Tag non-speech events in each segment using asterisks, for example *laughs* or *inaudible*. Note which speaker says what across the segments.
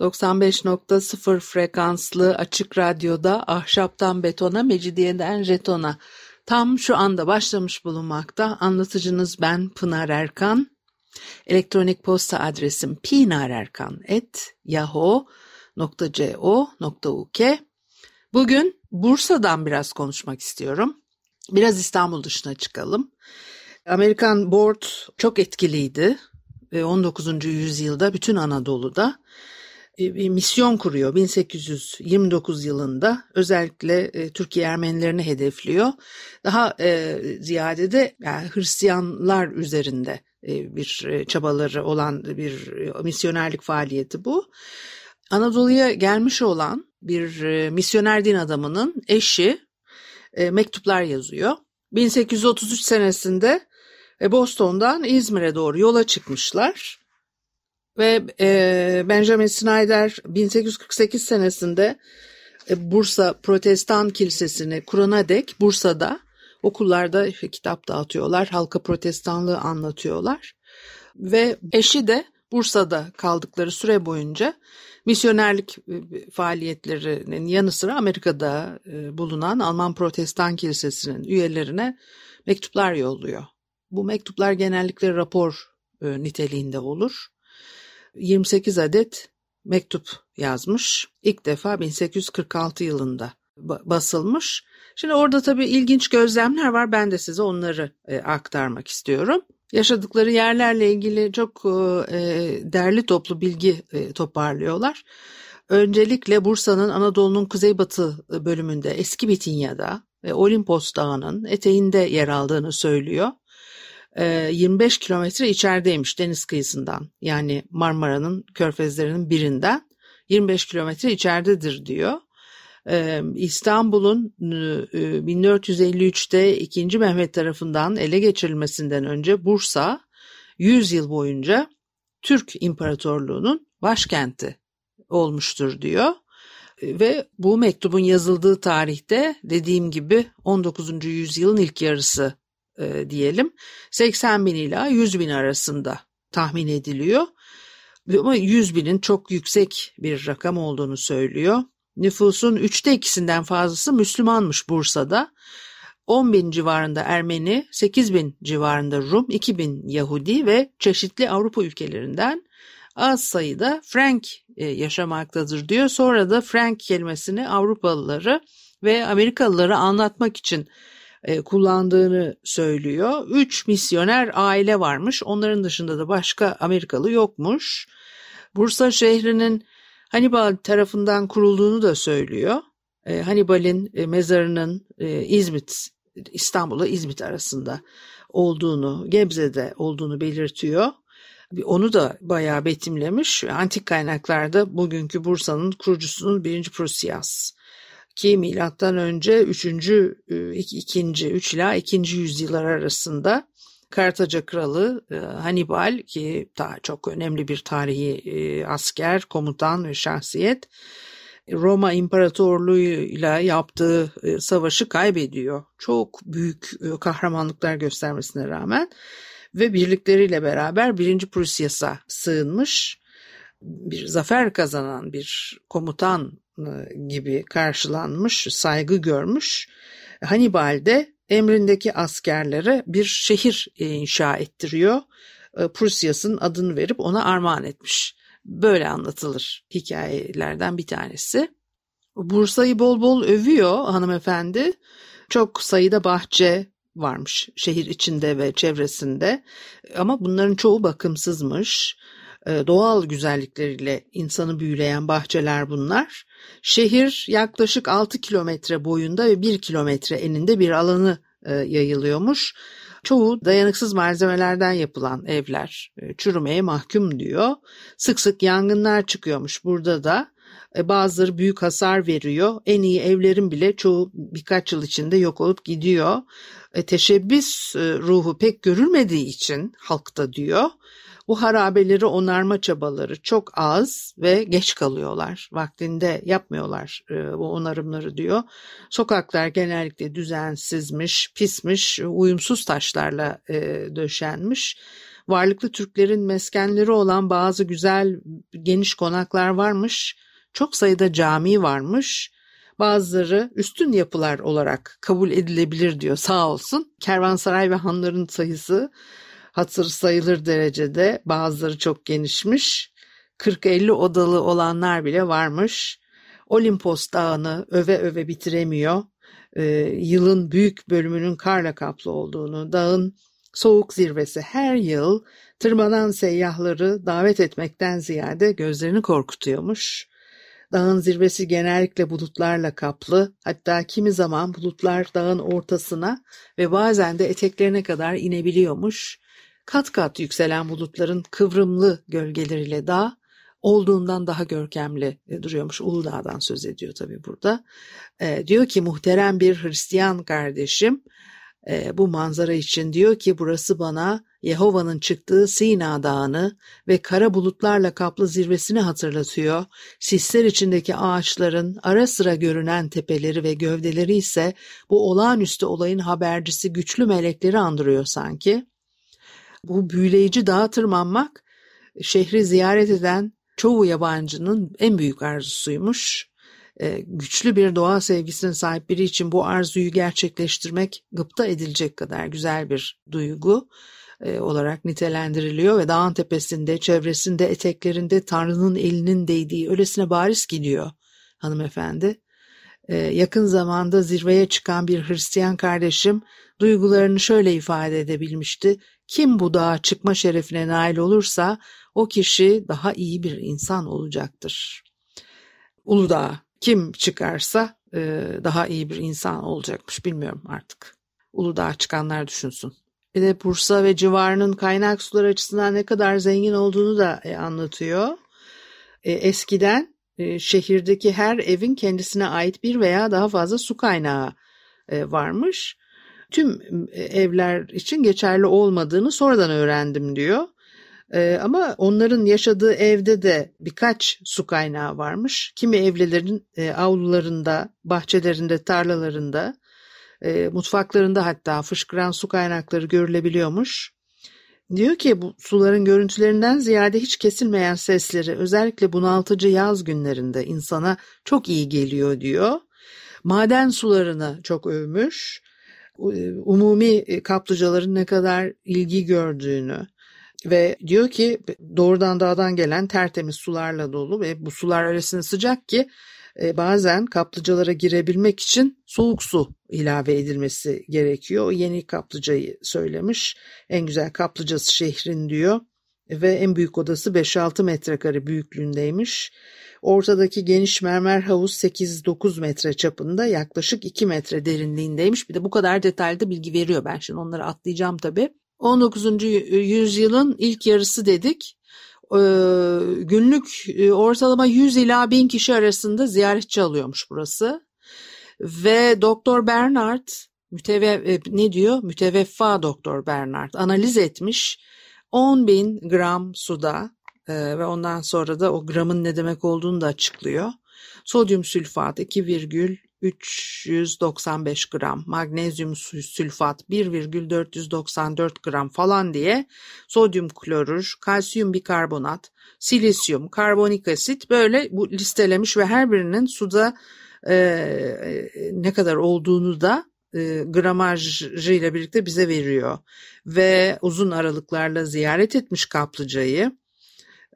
Speaker 1: 95.0 frekanslı açık radyoda ahşaptan betona, mecidiyeden jetona tam şu anda başlamış bulunmakta. Anlatıcınız ben Pınar Erkan. Elektronik posta adresim pinarerkan.yahoo.co.uk Bugün Bursa'dan biraz konuşmak istiyorum. Biraz İstanbul dışına çıkalım. Amerikan Board çok etkiliydi. 19. yüzyılda bütün Anadolu'da bir misyon kuruyor 1829 yılında özellikle e, Türkiye Ermenilerini hedefliyor. Daha e, ziyade de yani Hristiyanlar üzerinde e, bir e, çabaları olan bir misyonerlik faaliyeti bu. Anadolu'ya gelmiş olan bir e, misyoner din adamının eşi e, mektuplar yazıyor. 1833 senesinde e, Boston'dan İzmir'e doğru yola çıkmışlar. Ve e, Benjamin Snyder 1848 senesinde e, Bursa Protestan Kilisesi'ni kurana dek Bursa'da okullarda kitap dağıtıyorlar, halka protestanlığı anlatıyorlar. Ve eşi de Bursa'da kaldıkları süre boyunca misyonerlik e, faaliyetlerinin yanı sıra Amerika'da e, bulunan Alman Protestan Kilisesi'nin üyelerine mektuplar yolluyor. Bu mektuplar genellikle rapor e, niteliğinde olur. 28 adet mektup yazmış. İlk defa 1846 yılında basılmış. Şimdi orada tabii ilginç gözlemler var. Ben de size onları e, aktarmak istiyorum. Yaşadıkları yerlerle ilgili çok e, derli toplu bilgi e, toparlıyorlar. Öncelikle Bursa'nın Anadolu'nun kuzeybatı bölümünde eski Bitinya'da ve Olimpos Dağı'nın eteğinde yer aldığını söylüyor. 25 e, kilometre içerideymiş deniz kıyısından. Yani Marmara'nın körfezlerinin birinden 25 kilometre içeridedir diyor. E, İstanbul'un 1453'te e, 2. Mehmet tarafından ele geçirilmesinden önce Bursa 100 yıl boyunca Türk İmparatorluğu'nun başkenti olmuştur diyor. Ve bu mektubun yazıldığı tarihte dediğim gibi 19. yüzyılın ilk yarısı e, diyelim 80 bin ila 100 bin arasında tahmin ediliyor. Ama 100 binin çok yüksek bir rakam olduğunu söylüyor. Nüfusun üçte ikisinden fazlası Müslümanmış Bursa'da. 10 bin civarında Ermeni, 8 bin civarında Rum, 2 bin Yahudi ve çeşitli Avrupa ülkelerinden az sayıda Frank e, yaşamaktadır diyor. Sonra da Frank kelimesini Avrupalıları ve Amerikalıları anlatmak için e, kullandığını söylüyor. Üç misyoner aile varmış. Onların dışında da başka Amerikalı yokmuş. Bursa şehrinin Hannibal tarafından kurulduğunu da söylüyor. E, Hannibal'in e, mezarının İzmit, İstanbul'la İzmit arasında olduğunu, Gebze'de olduğunu belirtiyor. Onu da bayağı betimlemiş. Antik kaynaklarda bugünkü Bursa'nın kurucusunun birinci Prusias ki milattan önce 3. 2. 3 ila 2. yüzyıllar arasında Kartaca kralı e, Hannibal ki daha çok önemli bir tarihi e, asker, komutan ve şahsiyet Roma İmparatorluğu'yla yaptığı e, savaşı kaybediyor. Çok büyük kahramanlıklar göstermesine rağmen ve birlikleriyle beraber 1. Prusyas'a sığınmış bir zafer kazanan bir komutan gibi karşılanmış, saygı görmüş. Hannibal de emrindeki askerlere bir şehir inşa ettiriyor. E, Prusyas'ın adını verip ona armağan etmiş. Böyle anlatılır hikayelerden bir tanesi. Bursa'yı bol bol övüyor hanımefendi. Çok sayıda bahçe varmış şehir içinde ve çevresinde ama bunların çoğu bakımsızmış. E, doğal güzellikleriyle insanı büyüleyen bahçeler bunlar. Şehir yaklaşık 6 kilometre boyunda ve 1 kilometre eninde bir alanı e, yayılıyormuş. Çoğu dayanıksız malzemelerden yapılan evler e, çürümeye mahkum diyor. Sık sık yangınlar çıkıyormuş burada da. E, bazıları büyük hasar veriyor. En iyi evlerin bile çoğu birkaç yıl içinde yok olup gidiyor. Teşebbüs ruhu pek görülmediği için halkta diyor. Bu harabeleri onarma çabaları çok az ve geç kalıyorlar. Vaktinde yapmıyorlar e, bu onarımları diyor. Sokaklar genellikle düzensizmiş, pismiş, uyumsuz taşlarla e, döşenmiş. Varlıklı Türklerin meskenleri olan bazı güzel geniş konaklar varmış. Çok sayıda cami varmış. Bazıları üstün yapılar olarak kabul edilebilir diyor sağ olsun. Kervansaray ve hanların sayısı hatır sayılır derecede bazıları çok genişmiş. 40-50 odalı olanlar bile varmış. Olimpos dağını öve öve bitiremiyor. Ee, yılın büyük bölümünün karla kaplı olduğunu, dağın soğuk zirvesi her yıl tırmanan seyyahları davet etmekten ziyade gözlerini korkutuyormuş. Dağın zirvesi genellikle bulutlarla kaplı, hatta kimi zaman bulutlar dağın ortasına ve bazen de eteklerine kadar inebiliyormuş. Kat kat yükselen bulutların kıvrımlı gölgeleriyle dağ olduğundan daha görkemli duruyormuş. Uludağ'dan söz ediyor tabii burada. E, diyor ki muhterem bir Hristiyan kardeşim e, bu manzara için diyor ki burası bana Yehova'nın çıktığı Sina Dağı'nı ve kara bulutlarla kaplı zirvesini hatırlatıyor. Sisler içindeki ağaçların ara sıra görünen tepeleri ve gövdeleri ise bu olağanüstü olayın habercisi güçlü melekleri andırıyor sanki. Bu büyüleyici dağa tırmanmak şehri ziyaret eden çoğu yabancının en büyük arzusuymuş. Ee, güçlü bir doğa sevgisine sahip biri için bu arzuyu gerçekleştirmek gıpta edilecek kadar güzel bir duygu e, olarak nitelendiriliyor ve dağın tepesinde, çevresinde, eteklerinde Tanrı'nın elinin değdiği öylesine bariz gidiyor hanımefendi. Ee, yakın zamanda zirveye çıkan bir Hristiyan kardeşim duygularını şöyle ifade edebilmişti. Kim bu dağa çıkma şerefine nail olursa o kişi daha iyi bir insan olacaktır. Uludağ kim çıkarsa e, daha iyi bir insan olacakmış bilmiyorum artık. Uludağ çıkanlar düşünsün. Bir de Bursa ve civarının kaynak sular açısından ne kadar zengin olduğunu da e, anlatıyor. E, eskiden şehirdeki her evin kendisine ait bir veya daha fazla su kaynağı varmış. Tüm evler için geçerli olmadığını sonradan öğrendim diyor. Ee, ama onların yaşadığı evde de birkaç su kaynağı varmış. Kimi evlerin e, avlularında, bahçelerinde, tarlalarında, e, mutfaklarında hatta fışkıran su kaynakları görülebiliyormuş. Diyor ki bu suların görüntülerinden ziyade hiç kesilmeyen sesleri özellikle bunaltıcı yaz günlerinde insana çok iyi geliyor diyor. Maden sularını çok övmüş. Umumi kaplıcaların ne kadar ilgi gördüğünü, ve diyor ki doğrudan dağdan gelen tertemiz sularla dolu ve bu sular arasında sıcak ki e, bazen kaplıcalara girebilmek için soğuk su ilave edilmesi gerekiyor. Yeni kaplıcayı söylemiş. En güzel kaplıcası şehrin diyor ve en büyük odası 5-6 metrekare büyüklüğündeymiş. Ortadaki geniş mermer havuz 8-9 metre çapında yaklaşık 2 metre derinliğindeymiş. Bir de bu kadar detaylı bilgi veriyor. Ben şimdi onları atlayacağım tabii. 19. yüzyılın ilk yarısı dedik. Ee, günlük e, ortalama 100 ila 1000 kişi arasında ziyaretçi alıyormuş burası. Ve Doktor Bernard müteve, e, ne diyor? Müteveffa Doktor Bernard analiz etmiş 10 bin gram suda ve ondan sonra da o gramın ne demek olduğunu da açıklıyor. Sodyum sülfat 2,395 gram, magnezyum sülfat 1,494 gram falan diye sodyum klorür, kalsiyum bikarbonat, silisyum, karbonik asit böyle bu listelemiş ve her birinin suda e ne kadar olduğunu da e, gramajıyla birlikte bize veriyor. Ve uzun aralıklarla ziyaret etmiş kaplıcayı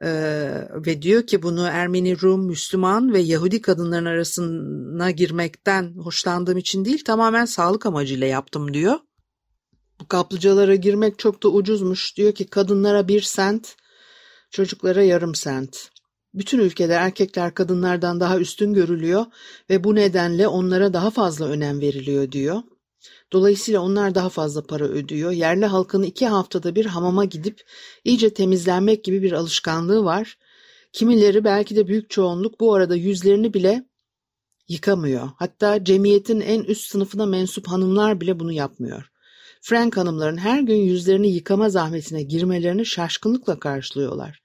Speaker 1: ee, ve diyor ki bunu Ermeni, Rum, Müslüman ve Yahudi kadınların arasına girmekten hoşlandığım için değil tamamen sağlık amacıyla yaptım diyor. Bu kaplıcalara girmek çok da ucuzmuş. Diyor ki kadınlara bir sent, çocuklara yarım sent. Bütün ülkede erkekler kadınlardan daha üstün görülüyor ve bu nedenle onlara daha fazla önem veriliyor diyor. Dolayısıyla onlar daha fazla para ödüyor. Yerli halkın iki haftada bir hamama gidip iyice temizlenmek gibi bir alışkanlığı var. Kimileri belki de büyük çoğunluk bu arada yüzlerini bile yıkamıyor. Hatta cemiyetin en üst sınıfına mensup hanımlar bile bunu yapmıyor. Frank hanımların her gün yüzlerini yıkama zahmetine girmelerini şaşkınlıkla karşılıyorlar.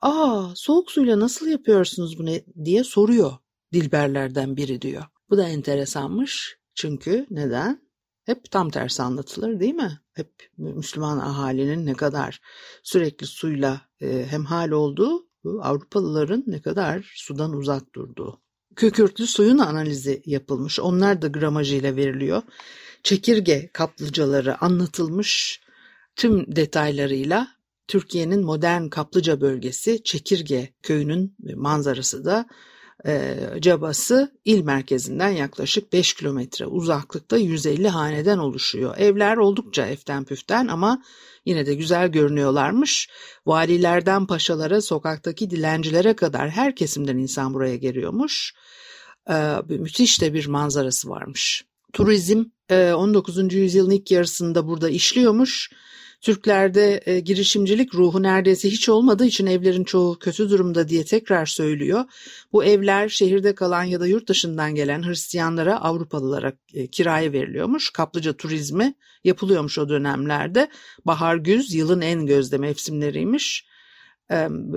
Speaker 1: ''Aa soğuk suyla nasıl yapıyorsunuz bunu?'' diye soruyor Dilberlerden biri diyor. Bu da enteresanmış. Çünkü neden? Hep tam tersi anlatılır değil mi? Hep Müslüman ahalinin ne kadar sürekli suyla e, hemhal olduğu, Avrupalıların ne kadar sudan uzak durduğu. Kükürtlü suyun analizi yapılmış. Onlar da gramajıyla veriliyor. Çekirge kaplıcaları anlatılmış tüm detaylarıyla Türkiye'nin modern kaplıca bölgesi Çekirge köyünün manzarası da e, cabası il merkezinden yaklaşık 5 kilometre uzaklıkta 150 haneden oluşuyor. Evler oldukça eften püften ama yine de güzel görünüyorlarmış. Valilerden paşalara, sokaktaki dilencilere kadar her kesimden insan buraya geliyormuş. E, müthiş de bir manzarası varmış. Turizm 19. E, yüzyılın ilk yarısında burada işliyormuş. Türklerde e, girişimcilik ruhu neredeyse hiç olmadığı için evlerin çoğu kötü durumda diye tekrar söylüyor. Bu evler şehirde kalan ya da yurt dışından gelen Hristiyanlara, Avrupalılara e, kiraya veriliyormuş. Kaplıca turizmi yapılıyormuş o dönemlerde. Bahar güz yılın en gözde mevsimleriymiş.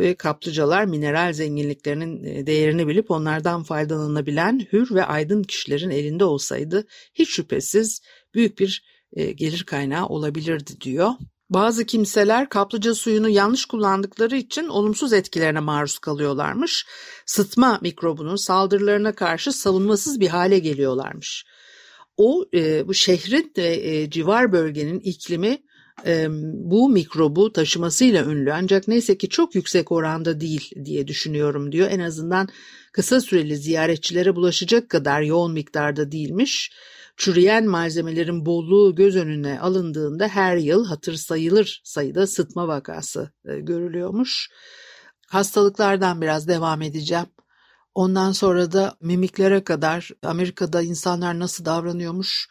Speaker 1: E, kaplıcalar mineral zenginliklerinin e, değerini bilip onlardan faydalanabilen hür ve aydın kişilerin elinde olsaydı hiç şüphesiz büyük bir e, gelir kaynağı olabilirdi diyor. Bazı kimseler kaplıca suyunu yanlış kullandıkları için olumsuz etkilerine maruz kalıyorlarmış. Sıtma mikrobunun saldırılarına karşı savunmasız bir hale geliyorlarmış. O e, bu şehrin ve e, civar bölgenin iklimi e, bu mikrobu taşımasıyla ünlü ancak neyse ki çok yüksek oranda değil diye düşünüyorum diyor. En azından kısa süreli ziyaretçilere bulaşacak kadar yoğun miktarda değilmiş. Çürüyen malzemelerin bolluğu göz önüne alındığında her yıl hatır sayılır sayıda sıtma vakası e, görülüyormuş. Hastalıklardan biraz devam edeceğim. Ondan sonra da mimiklere kadar Amerika'da insanlar nasıl davranıyormuş,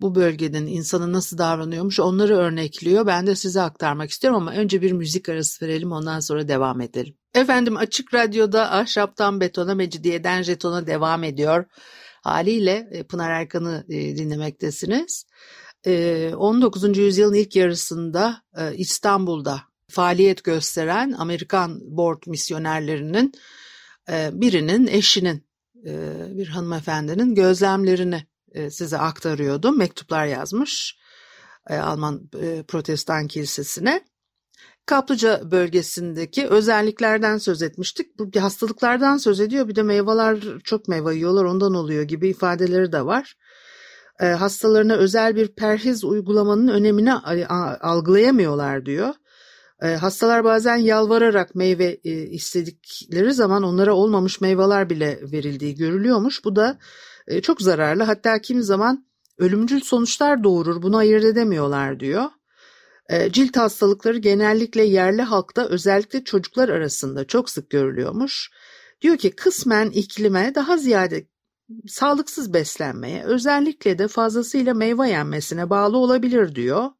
Speaker 1: bu bölgenin insanı nasıl davranıyormuş onları örnekliyor. Ben de size aktarmak istiyorum ama önce bir müzik arası verelim ondan sonra devam edelim. Efendim Açık Radyo'da Ahşaptan Betona, Mecidiyeden Jeton'a devam ediyor. Haliyle e, Pınar Erkan'ı e, dinlemektesiniz. 19. E, yüzyılın ilk yarısında İstanbul'da faaliyet gösteren Amerikan board misyonerlerinin birinin eşinin bir hanımefendinin gözlemlerini size aktarıyordum. Mektuplar yazmış Alman Protestan Kilisesi'ne. Kaplıca bölgesindeki özelliklerden söz etmiştik. Bu hastalıklardan söz ediyor. Bir de meyveler çok meyve yiyorlar ondan oluyor gibi ifadeleri de var. E, hastalarına özel bir perhiz uygulamanın önemini algılayamıyorlar diyor. E, hastalar bazen yalvararak meyve e, istedikleri zaman onlara olmamış meyveler bile verildiği görülüyormuş. Bu da e, çok zararlı hatta kimi zaman ölümcül sonuçlar doğurur bunu ayırt edemiyorlar diyor. Ee, cilt hastalıkları genellikle yerli halkta özellikle çocuklar arasında çok sık görülüyormuş. Diyor ki kısmen iklime daha ziyade sağlıksız beslenmeye özellikle de fazlasıyla meyve yenmesine bağlı olabilir diyor.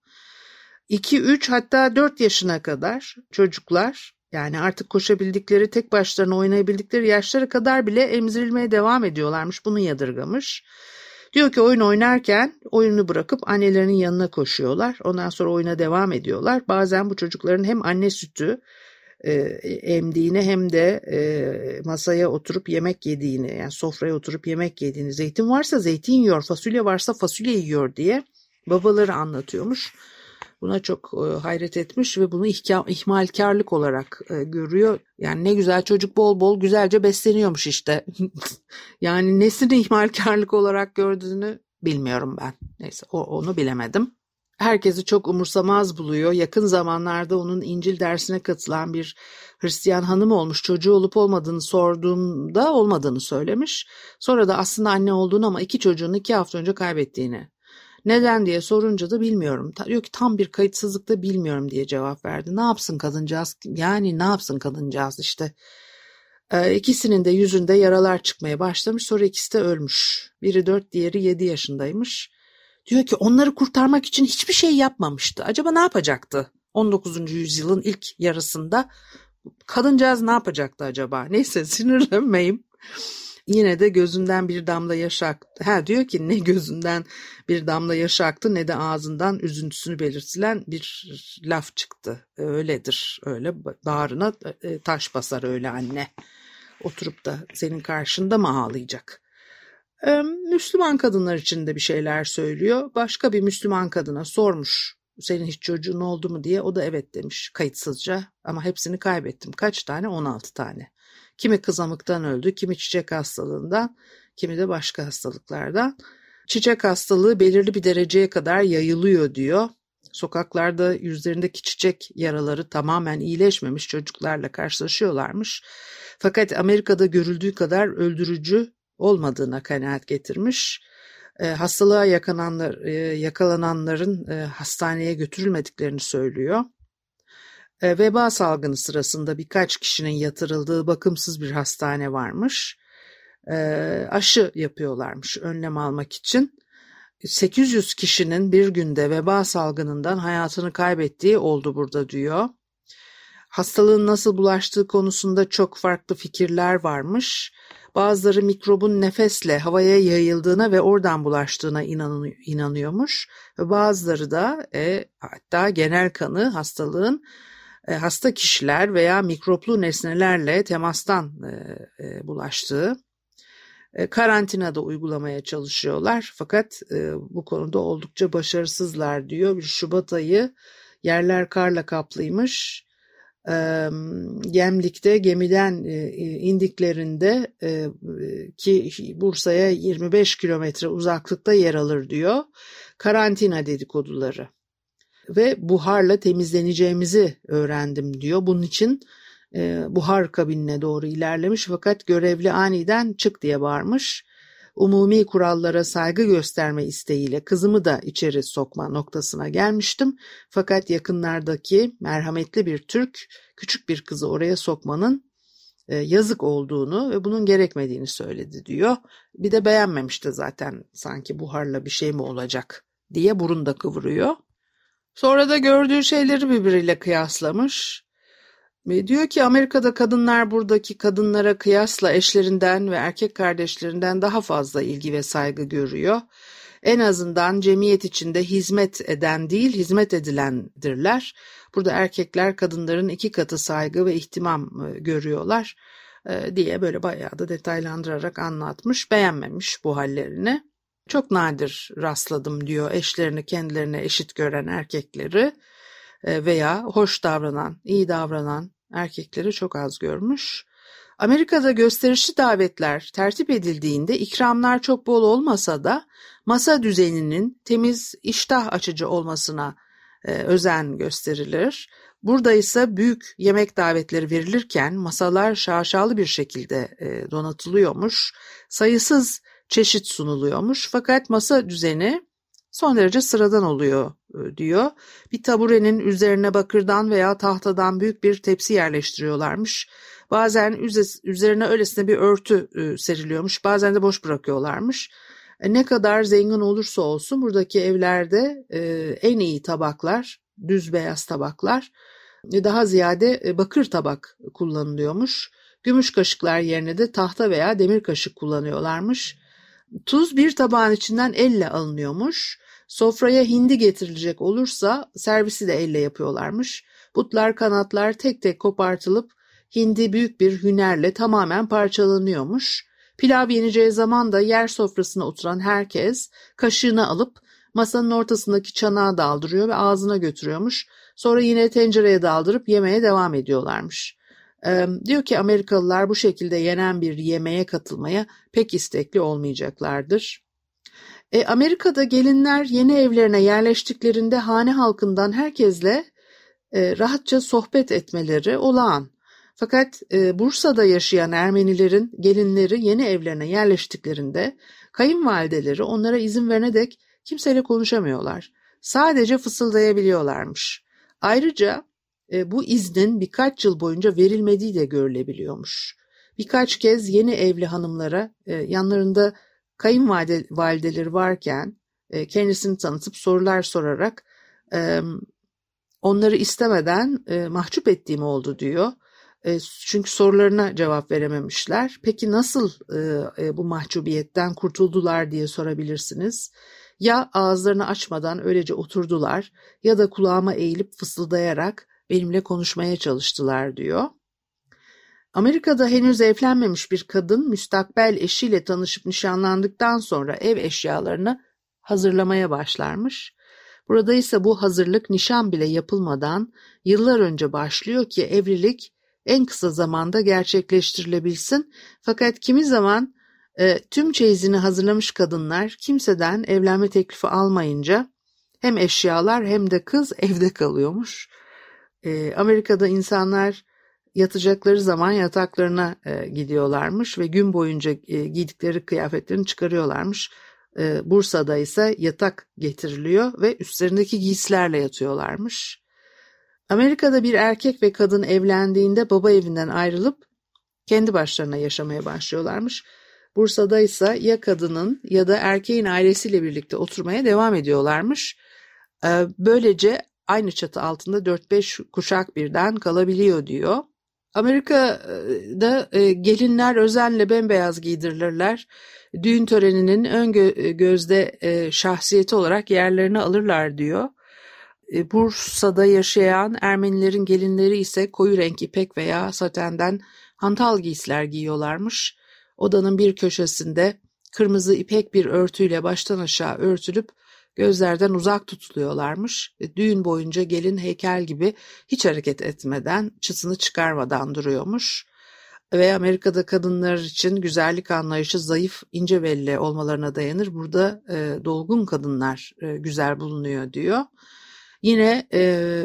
Speaker 1: 2-3 hatta 4 yaşına kadar çocuklar yani artık koşabildikleri tek başlarına oynayabildikleri yaşlara kadar bile emzirilmeye devam ediyorlarmış bunu yadırgamış. Diyor ki oyun oynarken oyunu bırakıp annelerinin yanına koşuyorlar. Ondan sonra oyuna devam ediyorlar. Bazen bu çocukların hem anne sütü e, emdiğini hem de e, masaya oturup yemek yediğini yani sofraya oturup yemek yediğini zeytin varsa zeytin yiyor fasulye varsa fasulye yiyor diye babaları anlatıyormuş. Buna çok e, hayret etmiş ve bunu ihmalkarlık olarak e, görüyor. Yani ne güzel çocuk bol bol güzelce besleniyormuş işte. *laughs* yani nesini ihmalkarlık olarak gördüğünü bilmiyorum ben. Neyse onu bilemedim. Herkesi çok umursamaz buluyor. Yakın zamanlarda onun İncil dersine katılan bir Hristiyan hanım olmuş. Çocuğu olup olmadığını sorduğumda olmadığını söylemiş. Sonra da aslında anne olduğunu ama iki çocuğunu iki hafta önce kaybettiğini neden diye sorunca da bilmiyorum. Diyor ki tam bir kayıtsızlıkta bilmiyorum diye cevap verdi. Ne yapsın kadıncağız? Yani ne yapsın kadıncağız işte. Ee, ikisinin de yüzünde yaralar çıkmaya başlamış. Sonra ikisi de ölmüş. Biri dört, diğeri yedi yaşındaymış. Diyor ki onları kurtarmak için hiçbir şey yapmamıştı. Acaba ne yapacaktı? 19. yüzyılın ilk yarısında kadıncağız ne yapacaktı acaba? Neyse sinirlenmeyeyim. Yine de gözünden bir damla yaş aktı. Ha diyor ki ne gözünden bir damla yaş aktı ne de ağzından üzüntüsünü belirtilen bir laf çıktı. Öyledir öyle bağrına e, taş basar öyle anne. Oturup da senin karşında mı ağlayacak? Müslüman kadınlar için de bir şeyler söylüyor. Başka bir Müslüman kadına sormuş senin hiç çocuğun oldu mu diye o da evet demiş kayıtsızca ama hepsini kaybettim. Kaç tane? 16 tane. Kimi kızamıktan öldü, kimi çiçek hastalığından, kimi de başka hastalıklardan. Çiçek hastalığı belirli bir dereceye kadar yayılıyor diyor. Sokaklarda yüzlerindeki çiçek yaraları tamamen iyileşmemiş çocuklarla karşılaşıyorlarmış. Fakat Amerika'da görüldüğü kadar öldürücü olmadığına kanaat getirmiş. E, hastalığa yakalananlar, e, yakalananların e, hastaneye götürülmediklerini söylüyor. E, veba salgını sırasında birkaç kişinin yatırıldığı bakımsız bir hastane varmış. E, aşı yapıyorlarmış önlem almak için. 800 kişinin bir günde veba salgınından hayatını kaybettiği oldu burada diyor. Hastalığın nasıl bulaştığı konusunda çok farklı fikirler varmış. Bazıları mikrobun nefesle havaya yayıldığına ve oradan bulaştığına inanıyormuş. Ve bazıları da e, hatta genel kanı hastalığın hasta kişiler veya mikroplu nesnelerle temastan e, e, bulaştığı e, karantinada uygulamaya çalışıyorlar. Fakat e, bu konuda oldukça başarısızlar diyor. Şubat ayı yerler karla kaplıymış Gemlik'te gemiden indiklerinde ki Bursa'ya 25 kilometre uzaklıkta yer alır diyor. Karantina dedikoduları ve buharla temizleneceğimizi öğrendim diyor. Bunun için buhar kabinine doğru ilerlemiş fakat görevli aniden çık diye bağırmış umumi kurallara saygı gösterme isteğiyle kızımı da içeri sokma noktasına gelmiştim. Fakat yakınlardaki merhametli bir Türk küçük bir kızı oraya sokmanın e, yazık olduğunu ve bunun gerekmediğini söyledi diyor. Bir de beğenmemişti zaten sanki buharla bir şey mi olacak diye burun da kıvırıyor. Sonra da gördüğü şeyleri birbiriyle kıyaslamış. Ve diyor ki Amerika'da kadınlar buradaki kadınlara kıyasla eşlerinden ve erkek kardeşlerinden daha fazla ilgi ve saygı görüyor. En azından cemiyet içinde hizmet eden değil hizmet edilendirler. Burada erkekler kadınların iki katı saygı ve ihtimam e, görüyorlar e, diye böyle bayağı da detaylandırarak anlatmış. Beğenmemiş bu hallerini. Çok nadir rastladım diyor eşlerini kendilerine eşit gören erkekleri. E, veya hoş davranan, iyi davranan erkekleri çok az görmüş. Amerika'da gösterişli davetler tertip edildiğinde ikramlar çok bol olmasa da masa düzeninin temiz, iştah açıcı olmasına e, özen gösterilir. Burada ise büyük yemek davetleri verilirken masalar şaşalı bir şekilde e, donatılıyormuş. Sayısız çeşit sunuluyormuş fakat masa düzeni son derece sıradan oluyor e, diyor. Bir taburenin üzerine bakırdan veya tahtadan büyük bir tepsi yerleştiriyorlarmış. Bazen üzerine öylesine bir örtü e, seriliyormuş, bazen de boş bırakıyorlarmış. E, ne kadar zengin olursa olsun buradaki evlerde en iyi tabaklar, düz beyaz tabaklar, daha ziyade bakır tabak kullanılıyormuş. Gümüş kaşıklar yerine de tahta veya demir kaşık kullanıyorlarmış. Tuz bir tabağın içinden elle alınıyormuş. Sofraya hindi getirilecek olursa servisi de elle yapıyorlarmış. Butlar kanatlar tek tek kopartılıp hindi büyük bir hünerle tamamen parçalanıyormuş. Pilav yeneceği zaman da yer sofrasına oturan herkes kaşığını alıp masanın ortasındaki çanağa daldırıyor ve ağzına götürüyormuş. Sonra yine tencereye daldırıp yemeye devam ediyorlarmış. Diyor ki Amerikalılar bu şekilde yenen bir yemeğe katılmaya pek istekli olmayacaklardır. E, Amerika'da gelinler yeni evlerine yerleştiklerinde hane halkından herkesle e, rahatça sohbet etmeleri olağan. Fakat e, Bursa'da yaşayan Ermenilerin gelinleri yeni evlerine yerleştiklerinde kayınvalideleri onlara izin verene dek kimseyle konuşamıyorlar. Sadece fısıldayabiliyorlarmış. Ayrıca bu iznin birkaç yıl boyunca verilmediği de görülebiliyormuş. Birkaç kez yeni evli hanımlara e, yanlarında kayınvalideleri varken e, kendisini tanıtıp sorular sorarak e, onları istemeden e, mahcup ettiğim oldu diyor. E, çünkü sorularına cevap verememişler. Peki nasıl e, e, bu mahcubiyetten kurtuldular diye sorabilirsiniz. Ya ağızlarını açmadan öylece oturdular ya da kulağıma eğilip fısıldayarak benimle konuşmaya çalıştılar diyor. Amerika'da henüz evlenmemiş bir kadın müstakbel eşiyle tanışıp nişanlandıktan sonra ev eşyalarını hazırlamaya başlarmış. Burada ise bu hazırlık nişan bile yapılmadan yıllar önce başlıyor ki evlilik en kısa zamanda gerçekleştirilebilsin. Fakat kimi zaman e, tüm çeyizini hazırlamış kadınlar kimseden evlenme teklifi almayınca hem eşyalar hem de kız evde kalıyormuş. E, Amerika'da insanlar yatacakları zaman yataklarına e, gidiyorlarmış ve gün boyunca e, giydikleri kıyafetlerini çıkarıyorlarmış. E, Bursa'da ise yatak getiriliyor ve üstlerindeki giysilerle yatıyorlarmış. Amerika'da bir erkek ve kadın evlendiğinde baba evinden ayrılıp kendi başlarına yaşamaya başlıyorlarmış. Bursa'da ise ya kadının ya da erkeğin ailesiyle birlikte oturmaya devam ediyorlarmış. E, böylece aynı çatı altında 4-5 kuşak birden kalabiliyor diyor. Amerika'da e, gelinler özenle bembeyaz giydirilirler. Düğün töreninin ön gözde e, şahsiyeti olarak yerlerini alırlar diyor. E, Bursa'da yaşayan Ermenilerin gelinleri ise koyu renk ipek veya satenden hantal giysiler giyiyorlarmış. Odanın bir köşesinde kırmızı ipek bir örtüyle baştan aşağı örtülüp gözlerden uzak tutuluyorlarmış. E, düğün boyunca gelin heykel gibi hiç hareket etmeden, çıtını çıkarmadan duruyormuş. Ve Amerika'da kadınlar için güzellik anlayışı zayıf, ince belli olmalarına dayanır. Burada e, dolgun kadınlar e, güzel bulunuyor diyor. Yine e,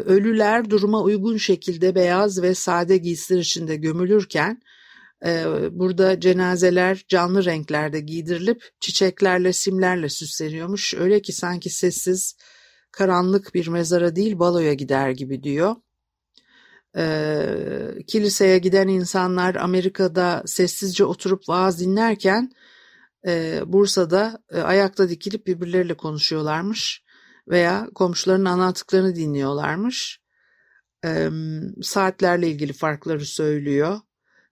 Speaker 1: ölüler duruma uygun şekilde beyaz ve sade giysiler içinde gömülürken burada cenazeler canlı renklerde giydirilip çiçeklerle simlerle süsleniyormuş. Öyle ki sanki sessiz karanlık bir mezara değil baloya gider gibi diyor. kiliseye giden insanlar Amerika'da sessizce oturup vaaz dinlerken Bursa'da ayakta dikilip birbirleriyle konuşuyorlarmış veya komşularının anlattıklarını dinliyorlarmış. saatlerle ilgili farkları söylüyor.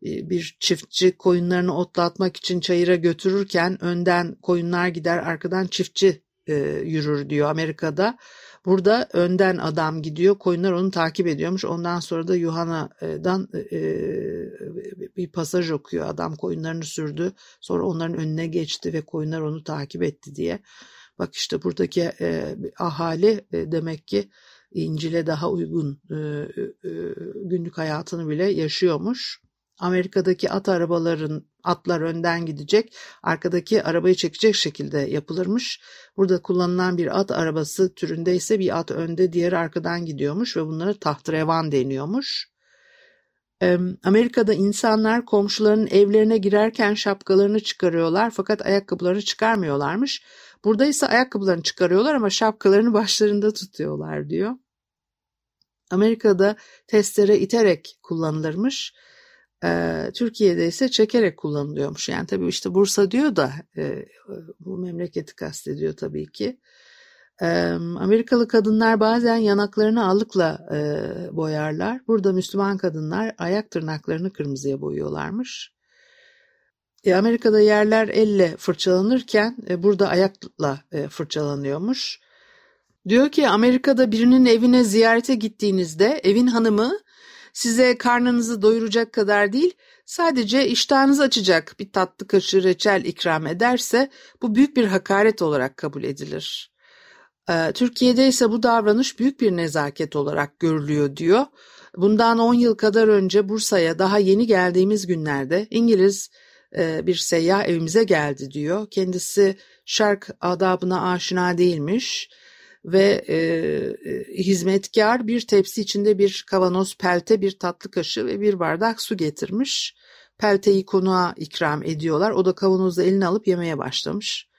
Speaker 1: E, bir çiftçi koyunlarını otlatmak için çayıra götürürken önden koyunlar gider arkadan çiftçi e, yürür diyor Amerika'da. Burada önden adam gidiyor koyunlar onu takip ediyormuş ondan sonra da Yuhanna'dan e, bir pasaj okuyor adam koyunlarını sürdü sonra onların önüne geçti ve koyunlar onu takip etti diye. Bak işte buradaki ahali demek ki İncil'e daha uygun günlük hayatını bile yaşıyormuş. Amerika'daki at arabaların atlar önden gidecek, arkadaki arabayı çekecek şekilde yapılırmış. Burada kullanılan bir at arabası türünde ise bir at önde, diğeri arkadan gidiyormuş ve bunlara tahtrevan deniyormuş. Amerika'da insanlar komşularının evlerine girerken şapkalarını çıkarıyorlar fakat ayakkabılarını çıkarmıyorlarmış. Burada ise ayakkabılarını çıkarıyorlar ama şapkalarını başlarında tutuyorlar diyor. Amerika'da testere iterek kullanılırmış. E, Türkiye'de ise çekerek kullanılıyormuş. Yani tabii işte Bursa diyor da e, bu memleketi kastediyor tabii ki. E, Amerikalı kadınlar bazen yanaklarını alıkla e, boyarlar. Burada Müslüman kadınlar ayak tırnaklarını kırmızıya boyuyorlarmış. E, Amerika'da yerler elle fırçalanırken e, burada ayakla e, fırçalanıyormuş. Diyor ki Amerika'da birinin evine ziyarete gittiğinizde evin hanımı size karnınızı doyuracak kadar değil, sadece iştahınızı açacak bir tatlı kaşığı reçel ikram ederse bu büyük bir hakaret olarak kabul edilir. Ee, Türkiye'de ise bu davranış büyük bir nezaket olarak görülüyor diyor. Bundan 10 yıl kadar önce Bursa'ya daha yeni geldiğimiz günlerde İngiliz e, bir seyyah evimize geldi diyor. Kendisi şark adabına aşina değilmiş ve e, e, hizmetkar bir tepsi içinde bir kavanoz pelte, bir tatlı kaşığı ve bir bardak su getirmiş. Pelteyi konuğa ikram ediyorlar. O da kavanozda elini alıp yemeye başlamış.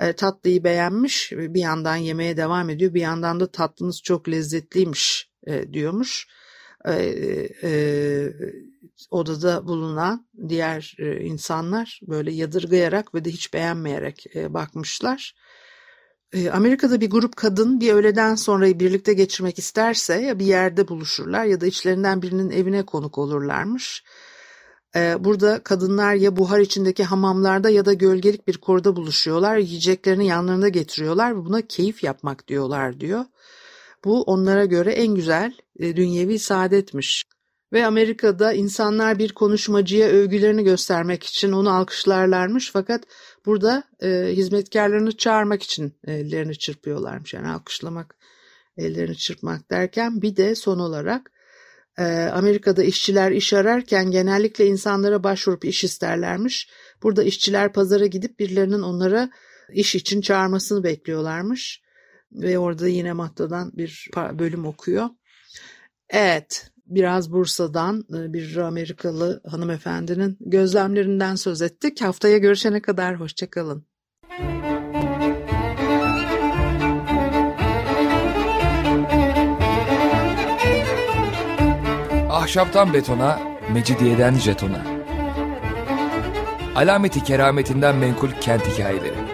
Speaker 1: E, tatlıyı beğenmiş, bir yandan yemeye devam ediyor. Bir yandan da tatlınız çok lezzetliymiş e, diyormuş. E, e, odada bulunan diğer e, insanlar böyle yadırgayarak ve de hiç beğenmeyerek e, bakmışlar Amerika'da bir grup kadın bir öğleden sonrayı birlikte geçirmek isterse ya bir yerde buluşurlar ya da içlerinden birinin evine konuk olurlarmış. Ee, burada kadınlar ya buhar içindeki hamamlarda ya da gölgelik bir koruda buluşuyorlar. Yiyeceklerini yanlarında getiriyorlar ve buna keyif yapmak diyorlar diyor. Bu onlara göre en güzel e, dünyevi saadetmiş. Ve Amerika'da insanlar bir konuşmacıya övgülerini göstermek için onu alkışlarlarmış fakat burada e, hizmetkarlarını çağırmak için ellerini çırpıyorlarmış. Yani alkışlamak, ellerini çırpmak derken bir de son olarak e, Amerika'da işçiler iş ararken genellikle insanlara başvurup iş isterlermiş. Burada işçiler pazara gidip birilerinin onlara iş için çağırmasını bekliyorlarmış. Ve orada yine Matta'dan bir bölüm okuyor. Evet, biraz Bursa'dan e, bir Amerikalı hanımefendinin gözlemlerinden söz ettik. Haftaya görüşene kadar hoşçakalın.
Speaker 2: Ahşaptan betona, mecidiyeden jetona. Alameti kerametinden menkul kent hikayeleri.